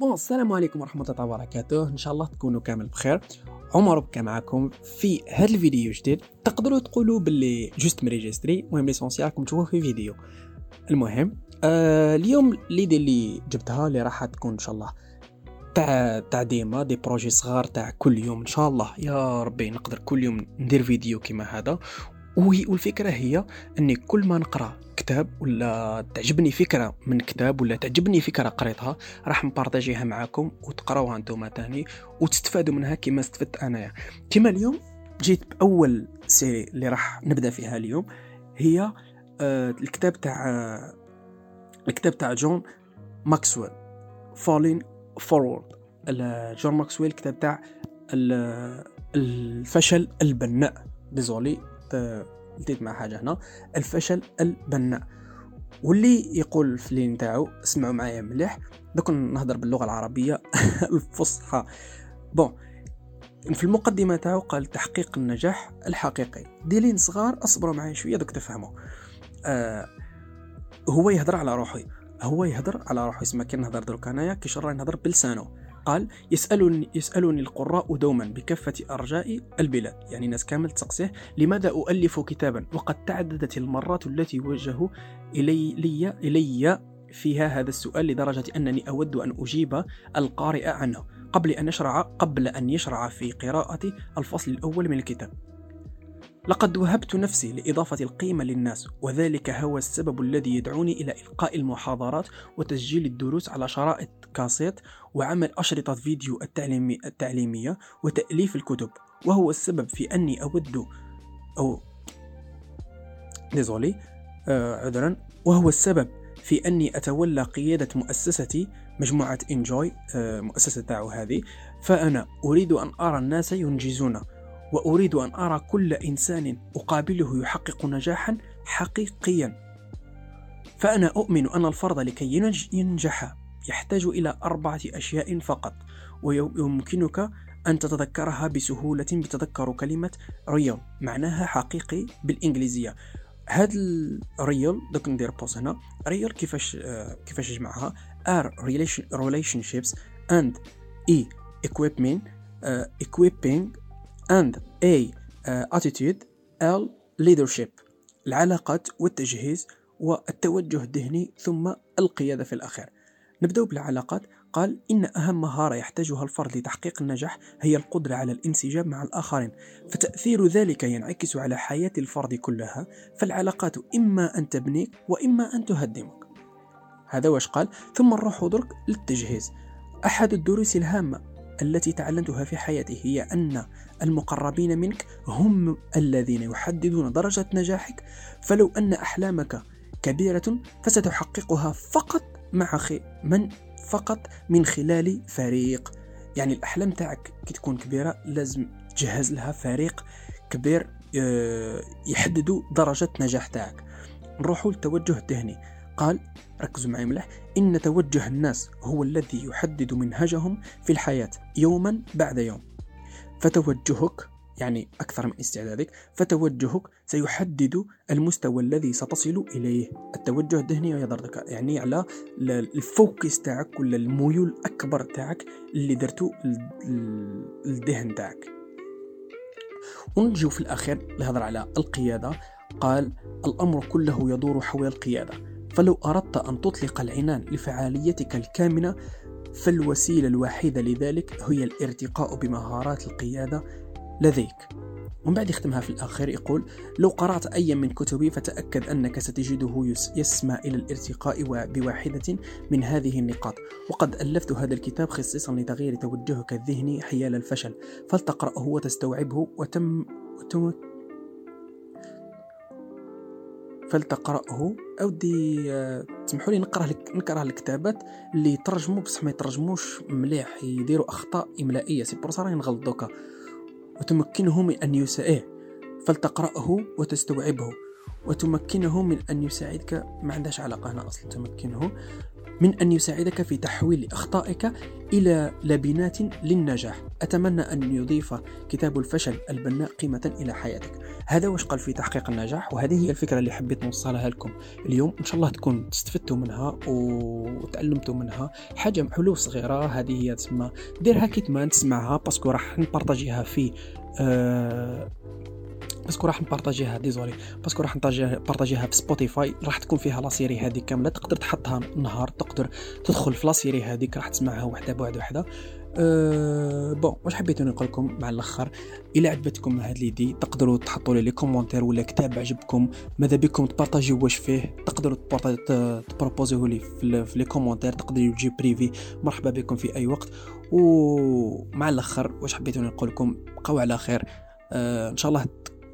Bon السلام عليكم ورحمة الله وبركاته إن شاء الله تكونوا كامل بخير. عمر بكى معكم في هذا الفيديو جديد تقدروا تقولوا باللي juste مريجستري المهم l'essentiel راكم تشوفوا في فيديو. المهم آه اليوم l'idée اللي جبتها اللي راح تكون إن شاء الله تاع تاع ديما des projets صغار تاع كل يوم. إن شاء الله يا ربي نقدر كل يوم ندير فيديو كيما هذا. والفكرة هي إني كل ما نقرأ كتاب ولا تعجبني فكرة من كتاب ولا تعجبني فكرة قريتها راح نبارطاجيها معاكم وتقراوها أنتم تاني وتستفادوا منها كما استفدت انايا. كما اليوم جيت بأول série اللي راح نبدأ فيها اليوم هي آه الكتاب تاع آه الكتاب تاع جون ماكسويل Failing Forward جون ماكسويل الكتاب تاع الفشل البناء. Désolé بديت مع حاجة هنا الفشل البناء. واللي يقول في اللين تاعو اسمعوا معايا مليح دوك نهضر باللغة العربية الفصحى. Bon في المقدمة تاعو قال تحقيق النجاح الحقيقي. des lignes صغار اصبروا معايا شوية دوك تفهموا. آه هو يهضر على روحي هو يهضر على روحي اسمع كي نهضر دروك انايا كي راني نهضر بلسانه قال يسألني, يسألني القراء دوما بكافة أرجاء البلاد. يعني ناس كامل تسقسيه لماذا أؤلف كتابا؟ وقد تعددت المرات التي وجهوا إلي, لي إلي فيها هذا السؤال لدرجة أنني أود أن أجيب القارئ عنه قبل أن يشرع قبل أن يشرع في قراءة الفصل الأول من الكتاب. لقد وهبت نفسي لإضافة القيمة للناس وذلك هو السبب الذي يدعوني إلى إلقاء المحاضرات وتسجيل الدروس على شرائط كاسيت وعمل أشرطة فيديو التعليمي التعليمية وتأليف الكتب. وهو السبب في أني أود أو ديزولي آه عذرا. وهو السبب في أني أتولى قيادة مؤسستي مجموعة إنجوي آه مؤسسة تاعو هذه. فأنا أريد أن أرى الناس ينجزون. وأريد أن أرى كل إنسان أقابله يحقق نجاحا حقيقيا. فأنا أؤمن أن الفرد لكي ينجح يحتاج إلى أربعة أشياء فقط ويمكنك أن تتذكرها بسهولة بتذكر كلمة REAL معناها حقيقي بالإنجليزية. هاد ال REAL دوك ندير pause هنا. REAL كيفاش آه كيفاش نجمعها R relationships and E equipment uh, equipping and A uh, attitude L leadership العلاقات والتجهيز والتوجه الذهني ثم القيادة في الأخير نبدأ بالعلاقات. قال إن أهم مهارة يحتاجها الفرد لتحقيق النجاح هي القدرة على الانسجام مع الآخرين. فتأثير ذلك ينعكس على حياة الفرد كلها. فالعلاقات إما أن تبنيك وإما أن تهدمك. هذا واش قال؟ ثم نروح درك للتجهيز. أحد الدروس الهامة التي تعلمتها في حياتي هي أن المقربين منك هم الذين يحددون درجة نجاحك. فلو أن أحلامك كبيرة فستحققها فقط مع من فقط من خلال فريق. يعني الأحلام تاعك كي تكون كبيرة لازم تجهز لها فريق كبير آه، يحددوا درجة نجاح تاعك. نروحوا للتوجه الذهني. قال ركزوا معي ملح إن توجه الناس هو الذي يحدد منهجهم في الحياة يوما بعد يوم. فتوجهك يعني أكثر من استعدادك فتوجهك سيحدد المستوى الذي ستصل إليه. التوجه الذهني يضرك يعني على ال focus تاعك ولا الميول الأكبر تاعك اللي درتو الذهن تاعك. ونجيو في الأخير لهضر على القيادة. قال الأمر كله يدور حول القيادة. فلو أردت أن تطلق العنان لفعاليتك الكامنة فالوسيلة الوحيدة لذلك هي الارتقاء بمهارات القيادة لديك. ومن بعد يختمها في الآخر يقول لو قرأت أي من كتبي فتأكد أنك ستجده يسمى إلى الارتقاء بواحدة من هذه النقاط. وقد ألفت هذا الكتاب خصيصا لتغيير توجهك الذهني حيال الفشل. فلتقرأه وتستوعبه وتم, فلتقرأه أودي آه، تسمحوا لي نقرأ لك نقرأ الكتابات اللي يترجموا بصح ما يترجموش مليح يديروا أخطاء إملائية. c'est pour راني نغلط دوكا. وتمكنه من أن يسائه فلتقرأه وتستوعبه. وتمكنه من أن يساعدك ما عندهاش علاقة هنا أصلا. تمكنه من أن يساعدك في تحويل أخطائك إلى لبنات للنجاح. أتمنى أن يضيف كتاب الفشل البناء قيمة إلى حياتك. هذا واش قال في تحقيق النجاح وهذه هي الفكرة اللي حبيت نوصلها لكم اليوم. إن شاء الله تكون استفدتوا منها وتعلمتوا منها. حاجة حلول صغيرة هذه هي تسمى ديرها kit main تسمعها parce que راح نبارطاجيها في آه parce que راح نبارطاجيها désolé parce que راح نبارطاجيها في Spotify راح تكون فيها la série هذه كاملة تقدر تحطها نهار تقدر تدخل في la série هذيك راح تسمعها وحدة بعد وحدة. أه bon واش حبيت نقول لكم مع الأخر؟ إلى عجبتكم هاد l'idée تقدروا تحطوا لي les commentaires ولا كتاب عجبكم ماذا بكم تبارطاجيو واش فيه؟ تقدروا تبروبوزيوه لي في les commentaires تقدروا تجي privé. مرحبا بكم في أي وقت. ومع الأخر واش حبيت نقول لكم بقاو على خير. أه إن شاء الله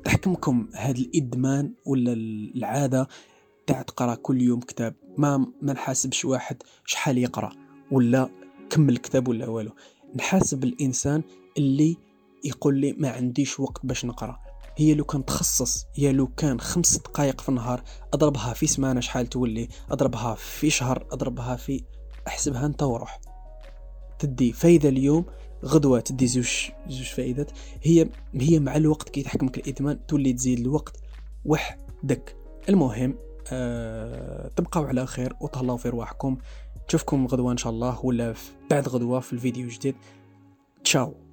تحكمكم هذا الإدمان ولا العادة تاع تقرأ كل يوم كتاب؟ ما ما نحاسبش واحد شحال يقرأ ولا كمل كتاب ولا والو. نحاسب الإنسان اللي يقول لي ما عنديش وقت باش نقرأ. هي لو كان تخصص هي لو كان خمس دقائق في النهار أضربها في سمانة شحال تولي أضربها في شهر أضربها في أحسبها أنت وروح. تدي فايدة اليوم غدوة تدي زوج زوج فائدات. هي هي مع الوقت كي تحكمك الادمان تولي تزيد الوقت. وحدك المهم أه تبقاو على خير وتهلاو في رواحكم. نشوفكم غدوة إن شاء الله ولا بعد غدوة في الفيديو جديد تشاو.